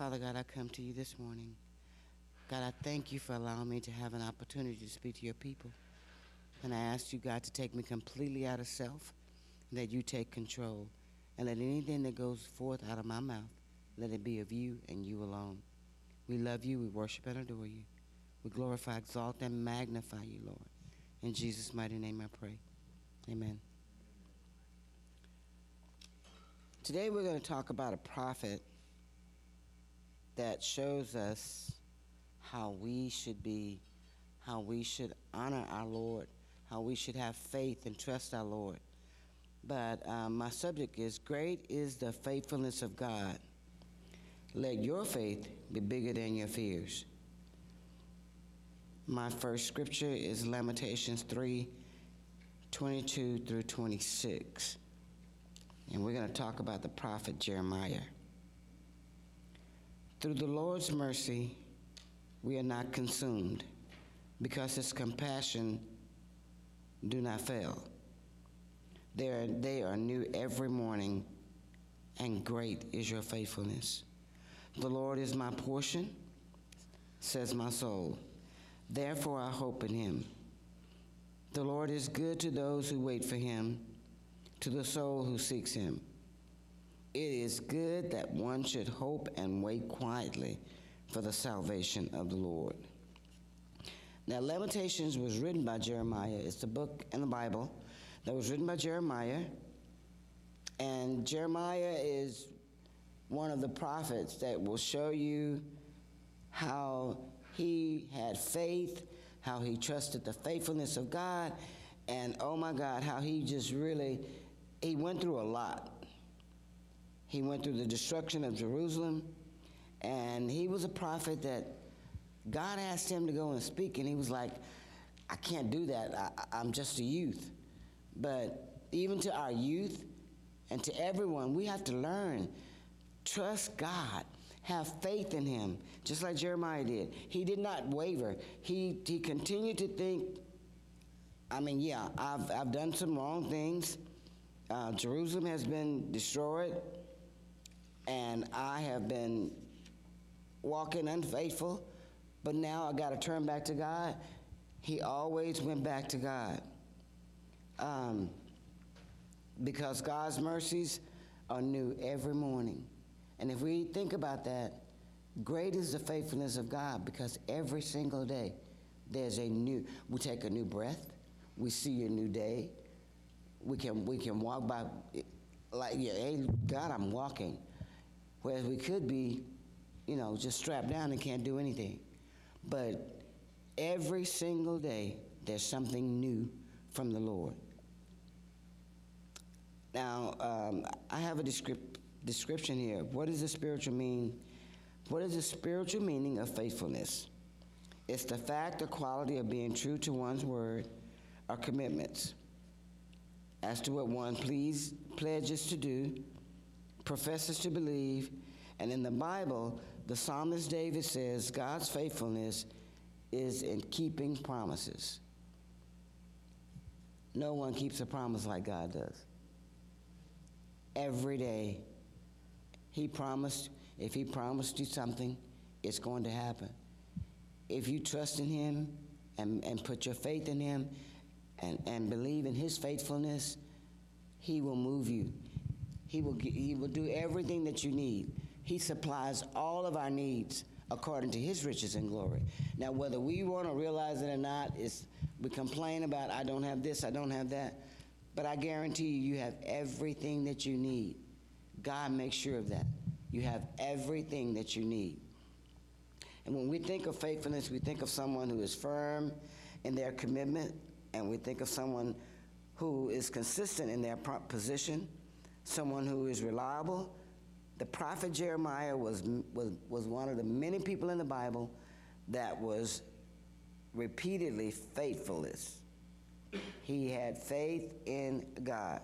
Father God, I come to you this morning. God, I thank you for allowing me to have an opportunity to speak to your people. And I ask you, God, to take me completely out of self, that you take control, and let anything that goes forth out of my mouth, let it be of you and you alone. We love you, we worship and adore you. We glorify, exalt, and magnify you, Lord. In Jesus' mighty name I pray. Amen. Today we're going to talk about a prophet that shows us how we should be, how we should honor our Lord, how we should have faith and trust our Lord. But um, my subject is Great is the faithfulness of God. Let your faith be bigger than your fears. My first scripture is Lamentations 3 22 through 26. And we're going to talk about the prophet Jeremiah. Through the Lord's mercy, we are not consumed, because his compassion do not fail. They are, they are new every morning, and great is your faithfulness. The Lord is my portion, says my soul. Therefore I hope in him. The Lord is good to those who wait for him to the soul who seeks him. It is good that one should hope and wait quietly for the salvation of the Lord. Now, Lamentations was written by Jeremiah. It's the book in the Bible that was written by Jeremiah. And Jeremiah is one of the prophets that will show you how he had faith, how he trusted the faithfulness of God, and oh my God, how he just really he went through a lot. He went through the destruction of Jerusalem, and he was a prophet that God asked him to go and speak, and he was like, I can't do that. I, am just a youth. But even to our youth and to everyone, we have to learn trust God, have faith in Him, just like Jeremiah did. He did not waver, he, he continued to think, I mean, yeah, I've, I've done some wrong things. Uh, Jerusalem has been destroyed, and I have been walking unfaithful, but now I got to turn back to God. He always went back to God. Um, because God's mercies are new every morning. And if we think about that, great is the faithfulness of God because every single day there's a new, we take a new breath, we see a new day, we can we can walk by like yeah, hey God, I'm walking. Whereas we could be, you know, just strapped down and can't do anything. But every single day there's something new from the Lord. Now, um, I have a descript- description here. What does the spiritual mean? What is the spiritual meaning of faithfulness? It's the fact or quality of being true to one's word or commitments as to what one please, pledges to do, professes to believe, and in the Bible, the psalmist David says God's faithfulness is in keeping promises. No one keeps a promise like God does. Every day, He promised, if He promised you something, it's going to happen. If you trust in Him and, and put your faith in Him, and, and believe in his faithfulness, he will move you. He will, he will do everything that you need. He supplies all of our needs according to his riches and glory. Now, whether we want to realize it or not, is we complain about, I don't have this, I don't have that. But I guarantee you, you have everything that you need. God makes sure of that. You have everything that you need. And when we think of faithfulness, we think of someone who is firm in their commitment, and we think of someone who is consistent in their position, someone who is reliable. The prophet Jeremiah was, was, was one of the many people in the Bible that was repeatedly faithfulness. He had faith in God.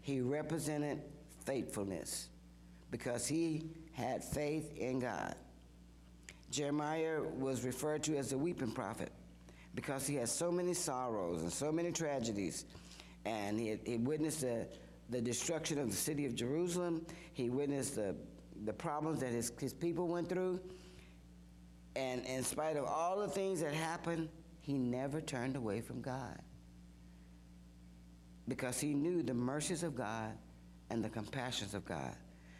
He represented faithfulness because he had faith in God. Jeremiah was referred to as the weeping prophet because he had so many sorrows and so many tragedies. And he, he witnessed the, the destruction of the city of Jerusalem. He witnessed the, the problems that his, his people went through. And in spite of all the things that happened, he never turned away from God. Because he knew the mercies of God and the compassions of God.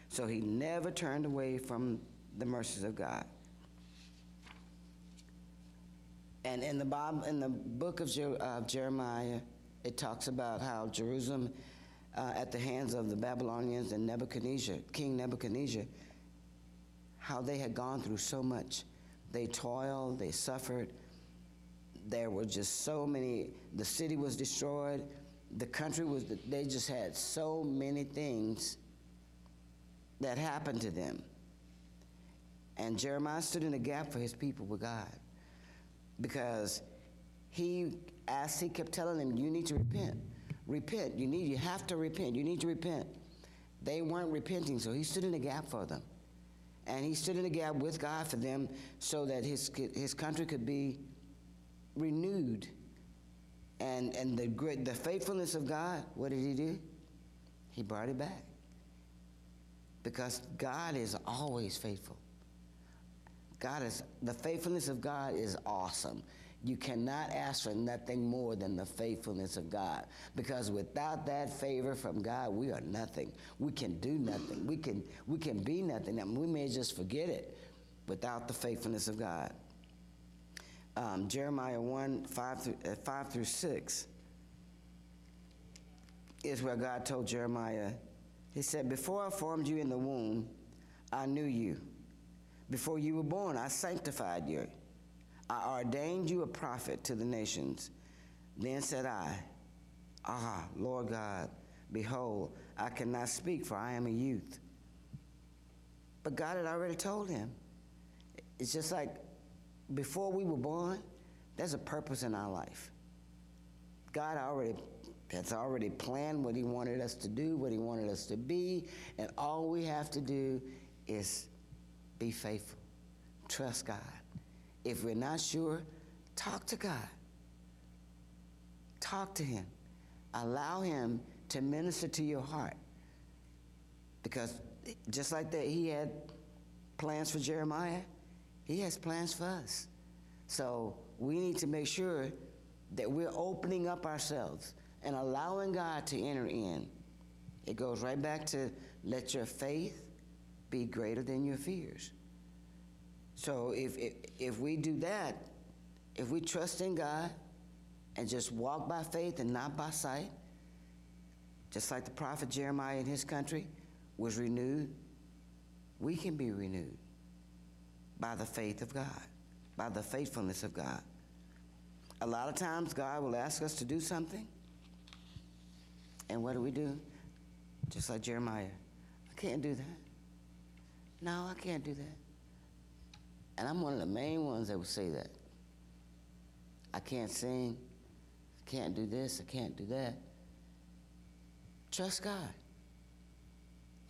So he never turned away from the mercies of God. And in the Bible, in the book of uh, Jeremiah, it talks about how Jerusalem, uh, at the hands of the Babylonians and Nebuchadnezzar, King Nebuchadnezzar, how they had gone through so much. They toiled, they suffered. There were just so many. The city was destroyed. The country was. They just had so many things that happened to them. And Jeremiah stood in the gap for his people with God because he asked, he kept telling them, You need to repent. Repent. You need, you have to repent. You need to repent. They weren't repenting, so he stood in the gap for them. And he stood in the gap with God for them so that his, his country could be renewed. And, and the, great, the faithfulness of God, what did he do? He brought it back. Because God is always faithful. God is, the faithfulness of God is awesome. You cannot ask for nothing more than the faithfulness of God. Because without that favor from God, we are nothing. We can do nothing. We can, we can be nothing. And we may just forget it without the faithfulness of God. Um, Jeremiah 1 5 through, uh, 5 through 6 is where God told Jeremiah, He said, Before I formed you in the womb, I knew you. Before you were born, I sanctified you. I ordained you a prophet to the nations. Then said I, Ah, Lord God, behold, I cannot speak, for I am a youth. But God had already told him. It's just like before we were born, there's a purpose in our life. God already has already planned what he wanted us to do, what he wanted us to be, and all we have to do is be faithful. Trust God. If we're not sure, talk to God. Talk to Him. Allow Him to minister to your heart. Because just like that, He had plans for Jeremiah, He has plans for us. So we need to make sure that we're opening up ourselves and allowing God to enter in. It goes right back to let your faith be greater than your fears. So if, if, if we do that, if we trust in God and just walk by faith and not by sight, just like the prophet Jeremiah in his country was renewed, we can be renewed by the faith of God, by the faithfulness of God. A lot of times, God will ask us to do something, and what do we do? Just like Jeremiah, I can't do that. No, I can't do that. And I'm one of the main ones that would say that. I can't sing, I can't do this, I can't do that. Trust God.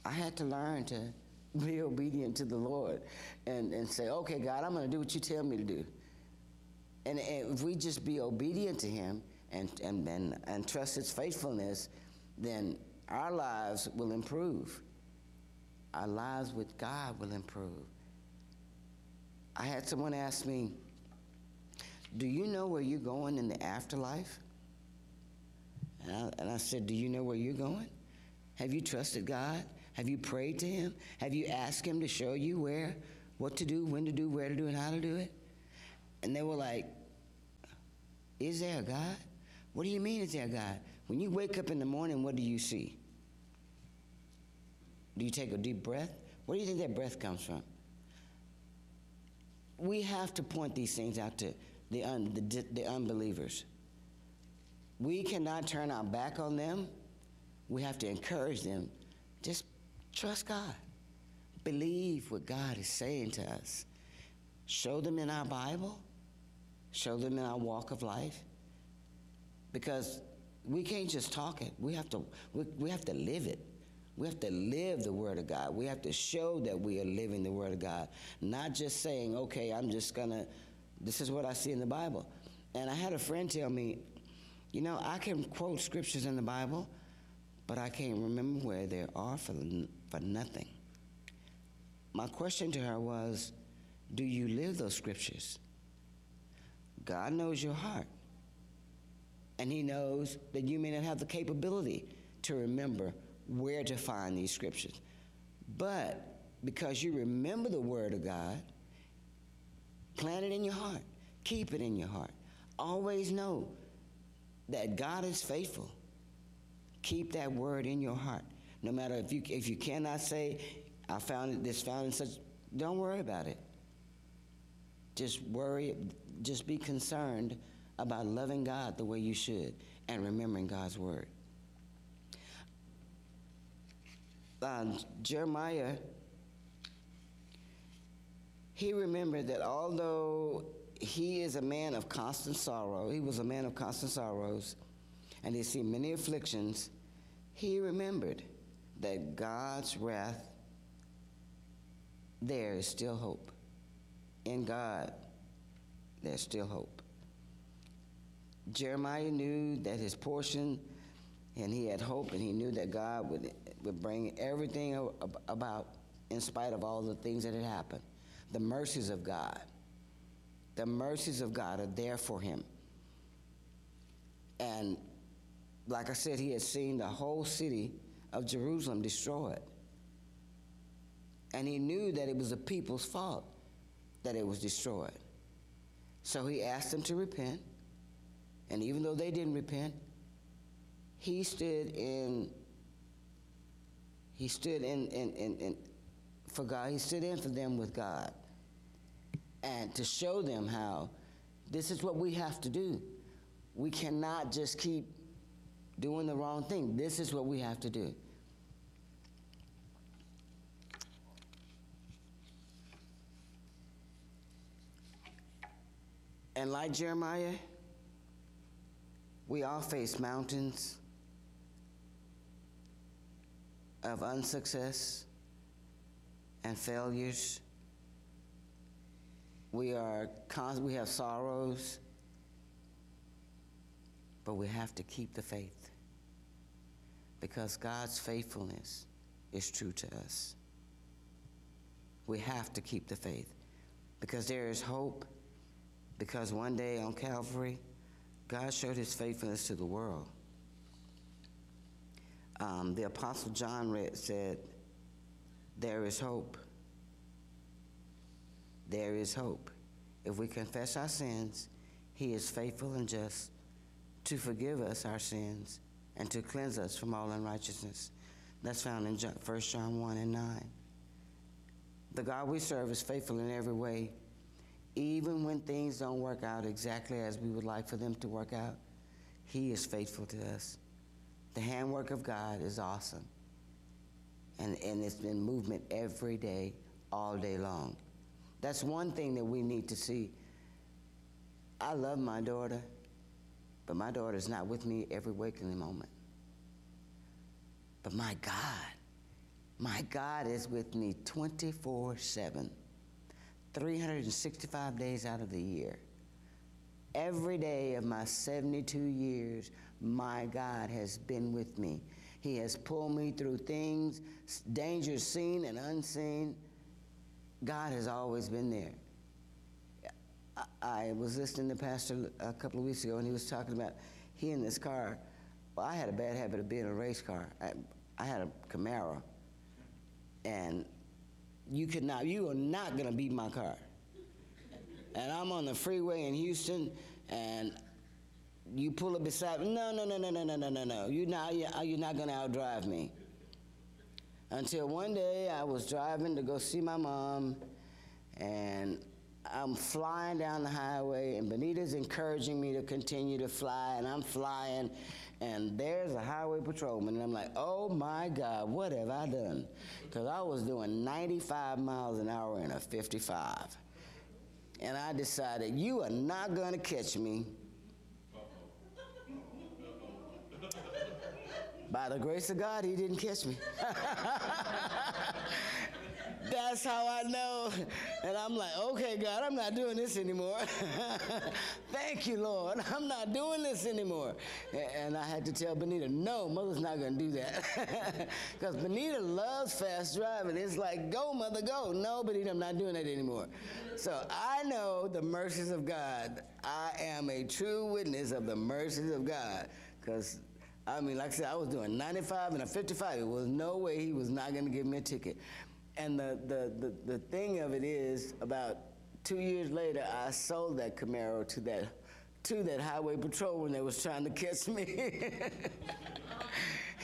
I had to learn to be obedient to the Lord and, and say, okay, God, I'm going to do what you tell me to do. And, and if we just be obedient to Him and, and, and, and trust His faithfulness, then our lives will improve. Our lives with God will improve. I had someone ask me, Do you know where you're going in the afterlife? And I, and I said, Do you know where you're going? Have you trusted God? Have you prayed to Him? Have you asked Him to show you where, what to do, when to do, where to do, and how to do it? And they were like, Is there a God? What do you mean, is there a God? When you wake up in the morning, what do you see? Do you take a deep breath? Where do you think that breath comes from? We have to point these things out to the, un, the, the unbelievers. We cannot turn our back on them. We have to encourage them. Just trust God. Believe what God is saying to us. Show them in our Bible. Show them in our walk of life. Because we can't just talk it. We have to, we, we have to live it. We have to live the Word of God. We have to show that we are living the Word of God, not just saying, okay, I'm just going to, this is what I see in the Bible. And I had a friend tell me, you know, I can quote scriptures in the Bible, but I can't remember where they are for, for nothing. my question to her was, Do you live those scriptures? God knows your heart. And He knows that you may not have the capability to remember where to find these scriptures. But because you remember the Word of God, plant it in your heart, keep it in your heart. Always know that God is faithful. Keep that word in your heart. No matter if you if you cannot say, I found this found in such don't worry about it. Just worry, just be concerned about loving God the way you should and remembering God's word. Uh, Jeremiah, he remembered that although he is a man of constant sorrow, he was a man of constant sorrows, and he seen many afflictions, he remembered that God's wrath, there is still hope. In God, there's still hope. Jeremiah knew that his portion, and he had hope, and he knew that God would, would bring everything about in spite of all the things that had happened. The mercies of God. The mercies of God are there for him. And like I said, he had seen the whole city of Jerusalem destroyed. And he knew that it was the people's fault that it was destroyed. So he asked them to repent. And even though they didn't repent, he stood in he stood in, in, in, in for God. He stood in for them with God. And to show them how this is what we have to do. We cannot just keep doing the wrong thing. This is what we have to do. And like Jeremiah, we all face mountains of unsuccess and failures. We are we have sorrows, but we have to keep the faith because God's faithfulness is true to us. We have to keep the faith because there is hope because one day on Calvary, God showed his faithfulness to the world. Um, the Apostle John read, said, There is hope. There is hope. If we confess our sins, he is faithful and just to forgive us our sins and to cleanse us from all unrighteousness. That's found in 1 John 1 and 9. The God we serve is faithful in every way even when things don't work out exactly as we would like for them to work out, He is faithful to us. The handwork of God is awesome. And, and it's been movement every day, all day long. That's one thing that we need to see. I love my daughter, but my daughter's not with me every waking moment. But my God, my God is with me 24 7. 365 days out of the year. Every day of my 72 years, my God has been with me. He has pulled me through things, dangers seen and unseen. God has always been there. I, was listening to Pastor a couple of weeks ago, and he was talking about he in this car. Well, I had a bad habit of being a race car. I, I had a Camaro, and you could not, you are not going to beat my car. And I'm on the freeway in Houston, and you pull up beside me. No, no, no, no, no, no, no, no, no. You're not, you're not going to outdrive me. Until one day I was driving to go see my mom, and I'm flying down the highway, and Benita's encouraging me to continue to fly, and I'm flying, and there's a highway patrolman, and I'm like, oh my God, what have I done? Because I was doing 95 miles an hour in a 55. And I decided, you are not going to catch me. By the grace of God, he didn't catch me. That's how I know. And I'm like, okay, God, I'm not doing this anymore. Thank you, Lord. I'm not doing this anymore. And I had to tell Benita, no, mother's not going to do that. Because Benita loves fast driving. It's like, go, mother, go. No, Benita, I'm not doing that anymore. So I know the mercies of God. I am a true witness of the mercies of God. Because I mean, like I said, I was doing 95 and a 55. It was no way he was not going to give me a ticket. And the, the, the, the thing of it is, about two years later, I sold that Camaro to that, to that highway patrol when they was trying to catch me.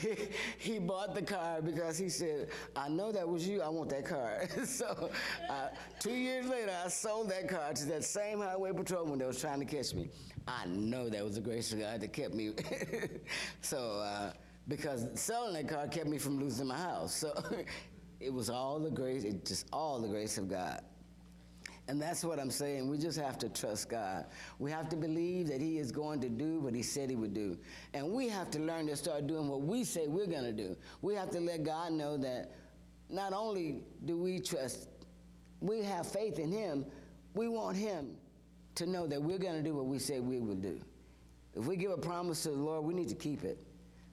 he, bought the car because he said, I know that was you, I want that car. so uh, two years later, I sold that car to that same highway patrolman that was trying to catch me. I know that was the grace of God that kept me. so, uh, because selling that car kept me from losing my house. So it was all the grace, it just all the grace of God. And that's what I'm saying. We just have to trust God. We have to believe that He is going to do what He said He would do. And we have to learn to start doing what we say we're going to do. We have to let God know that not only do we trust, we have faith in Him, we want Him to know that we're going to do what we say we will do. If we give a promise to the Lord, we need to keep it.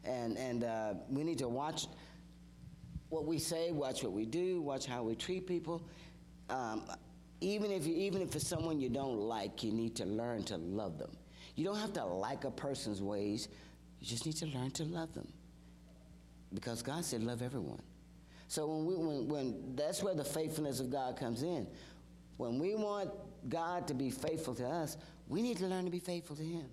And, and uh, we need to watch what we say, watch what we do, watch how we treat people. Um, even if you, even if it's someone you don't like, you need to learn to love them. You don't have to like a person's ways. You just need to learn to love them. Because God said, love everyone. So when we, when, when that's where the faithfulness of God comes in. When we want God to be faithful to us, we need to learn to be faithful to Him.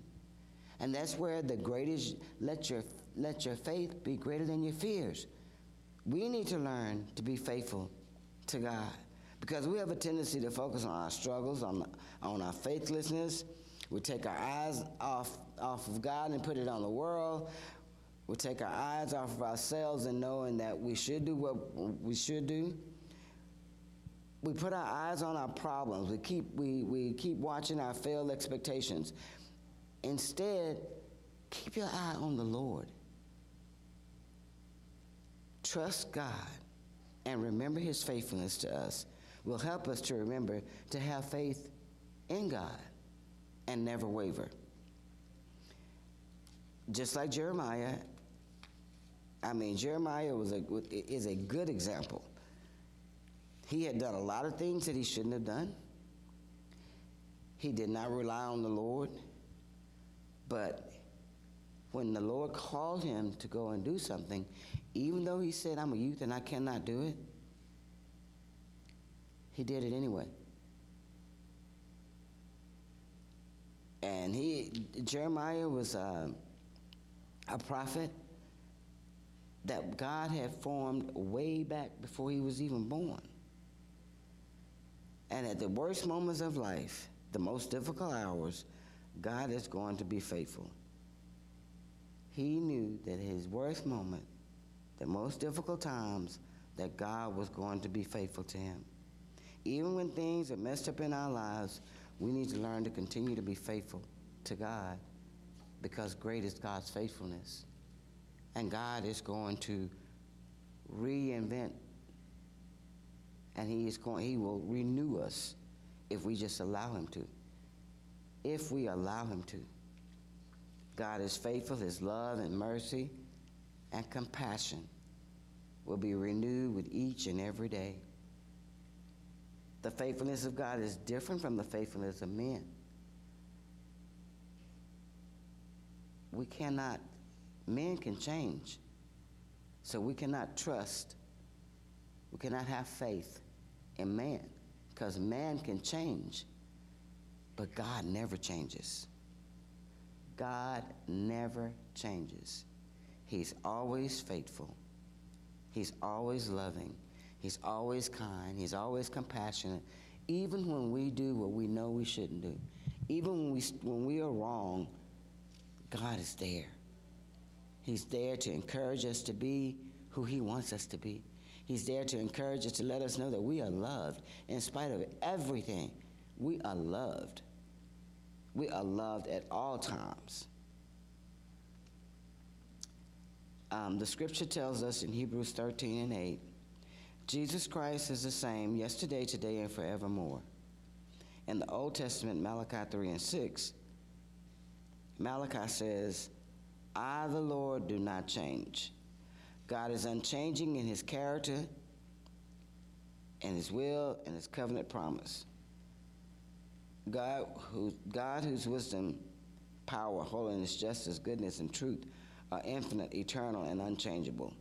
And that's where the greatest, let your, let your faith be greater than your fears. We need to learn to be faithful to God because we have a tendency to focus on our struggles, on, on our faithlessness. We take our eyes off, off of God and put it on the world. We take our eyes off of ourselves and knowing that we should do what we should do. We put our eyes on our problems. We keep, we, we keep watching our failed expectations. Instead, keep your eye on the Lord. Trust God and remember his faithfulness to us will help us to remember to have faith in God and never waver. Just like Jeremiah, I mean, Jeremiah was a, is a good example. He had done a lot of things that he shouldn't have done. He did not rely on the Lord. But when the Lord called him to go and do something, even though he said, I'm a youth and I cannot do it, he did it anyway. And he, Jeremiah was uh, a prophet that God had formed way back before he was even born. And at the worst moments of life, the most difficult hours, God is going to be faithful. He knew that his worst moment, the most difficult times, that God was going to be faithful to him. Even when things are messed up in our lives, we need to learn to continue to be faithful to God because great is God's faithfulness. And God is going to reinvent and he is going he will renew us if we just allow him to. If we allow him to. God is faithful his love and mercy and compassion will be renewed with each and every day the faithfulness of god is different from the faithfulness of men we cannot men can change so we cannot trust we cannot have faith in man because man can change, but God never changes. God never changes. He's always faithful. He's always loving. He's always kind. He's always compassionate. Even when we do what we know we shouldn't do, even when we, when we are wrong, God is there. He's there to encourage us to be who He wants us to be. He's there to encourage us, to let us know that we are loved. In spite of everything, we are loved. We are loved at all times. Um, the scripture tells us in Hebrews 13 and 8 Jesus Christ is the same yesterday, today, and forevermore. In the Old Testament, Malachi 3 and 6, Malachi says, I, the Lord, do not change. God is unchanging in his character and his will and his covenant promise. God, who, God whose wisdom, power, holiness, justice, goodness, and truth are infinite, eternal, and unchangeable.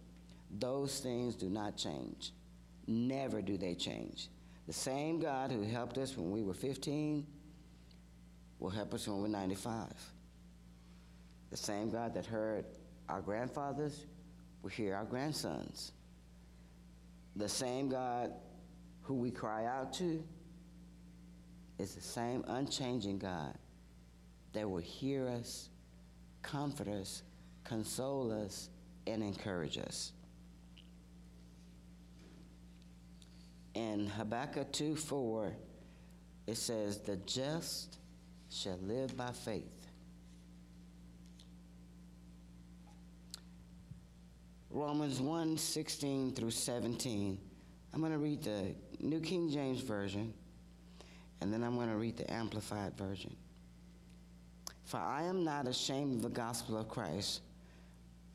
Those things do not change. Never do they change. The same God who helped us when we were 15 will help us when we're 95. The same God that heard our grandfathers will hear our grandsons. The same God who we cry out to is the same unchanging God that will hear us, comfort us, console us, and encourage us. In Habakkuk 2 4, it says, The just shall live by faith. Romans 1 16 through 17. I'm going to read the New King James Version, and then I'm going to read the Amplified Version. For I am not ashamed of the gospel of Christ,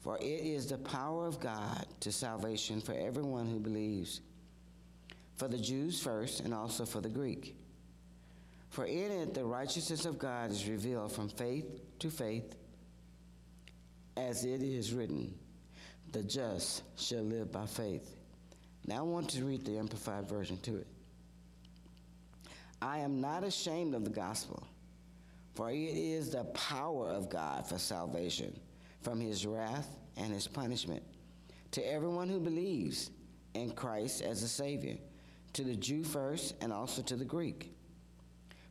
for it is the power of God to salvation for everyone who believes, for the Jews first, and also for the Greek. For in it the righteousness of God is revealed from faith to faith, as it is written, the just shall live by faith. Now I want to read the Amplified Version to it. I am not ashamed of the gospel, for it is the power of God for salvation from his wrath and his punishment to everyone who believes in Christ as a Savior, to the Jew first and also to the Greek.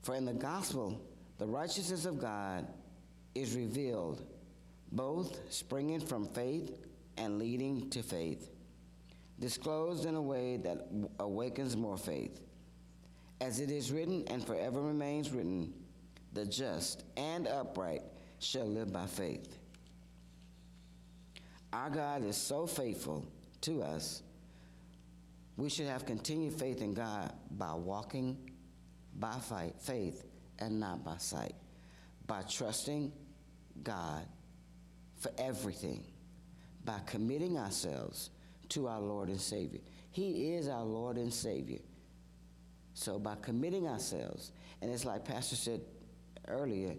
For in the gospel, the righteousness of God is revealed, both springing from faith and leading to faith, disclosed in a way that awakens more faith. As it is written and forever remains written, the just and upright shall live by faith. Our God is so faithful to us, we should have continued faith in God by walking by faith and not by sight, by trusting God for everything, by committing ourselves to our Lord and Savior. He is our Lord and Savior. So by committing ourselves, and it's like Pastor said earlier,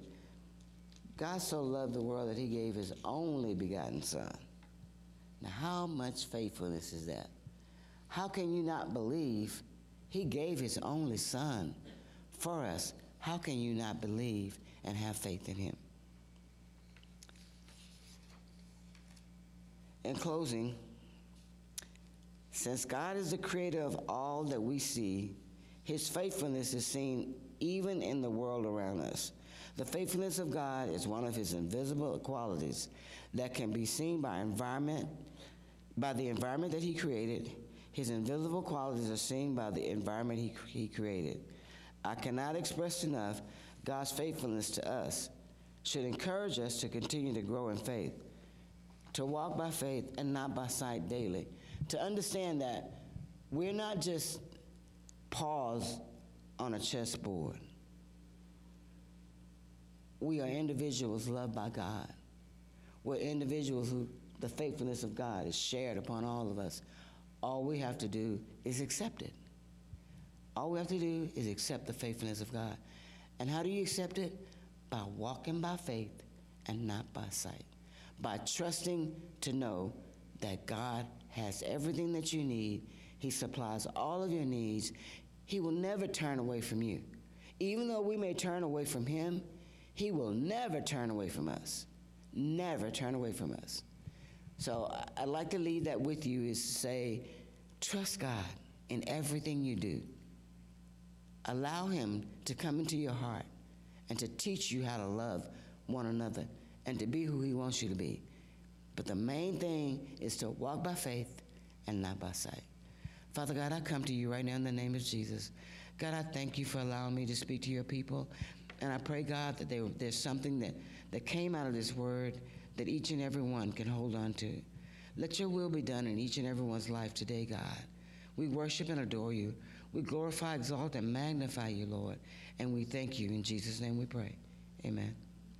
God so loved the world that he gave his only begotten Son. Now, how much faithfulness is that? How can you not believe he gave his only Son for us? How can you not believe and have faith in him? In closing, since God is the creator of all that we see, his faithfulness is seen even in the world around us. The faithfulness of God is one of his invisible qualities that can be seen by environment, by the environment that he created. His invisible qualities are seen by the environment he, he created. I cannot express enough God's faithfulness to us should encourage us to continue to grow in faith, to walk by faith and not by sight daily, to understand that we're not just pawns on a chessboard. We are individuals loved by God. We're individuals who the faithfulness of God is shared upon all of us. All we have to do is accept it. All we have to do is accept the faithfulness of God. And how do you accept it? By walking by faith and not by sight. By trusting to know that God has everything that you need. He supplies all of your needs. He will never turn away from you. Even though we may turn away from Him, He will never turn away from us. Never turn away from us. So I'd like to leave that with you is to say, trust God in everything you do. Allow Him to come into your heart and to teach you how to love one another and to be who He wants you to be. But the main thing is to walk by faith and not by sight. Father God, I come to you right now in the name of Jesus. God, I thank you for allowing me to speak to your people. And I pray, God, that they, there's something that, that came out of this word that each and every one can hold on to. Let your will be done in each and everyone's life today, God. We worship and adore you. We glorify, exalt, and magnify you, Lord. And we thank you. In Jesus' name we pray. Amen.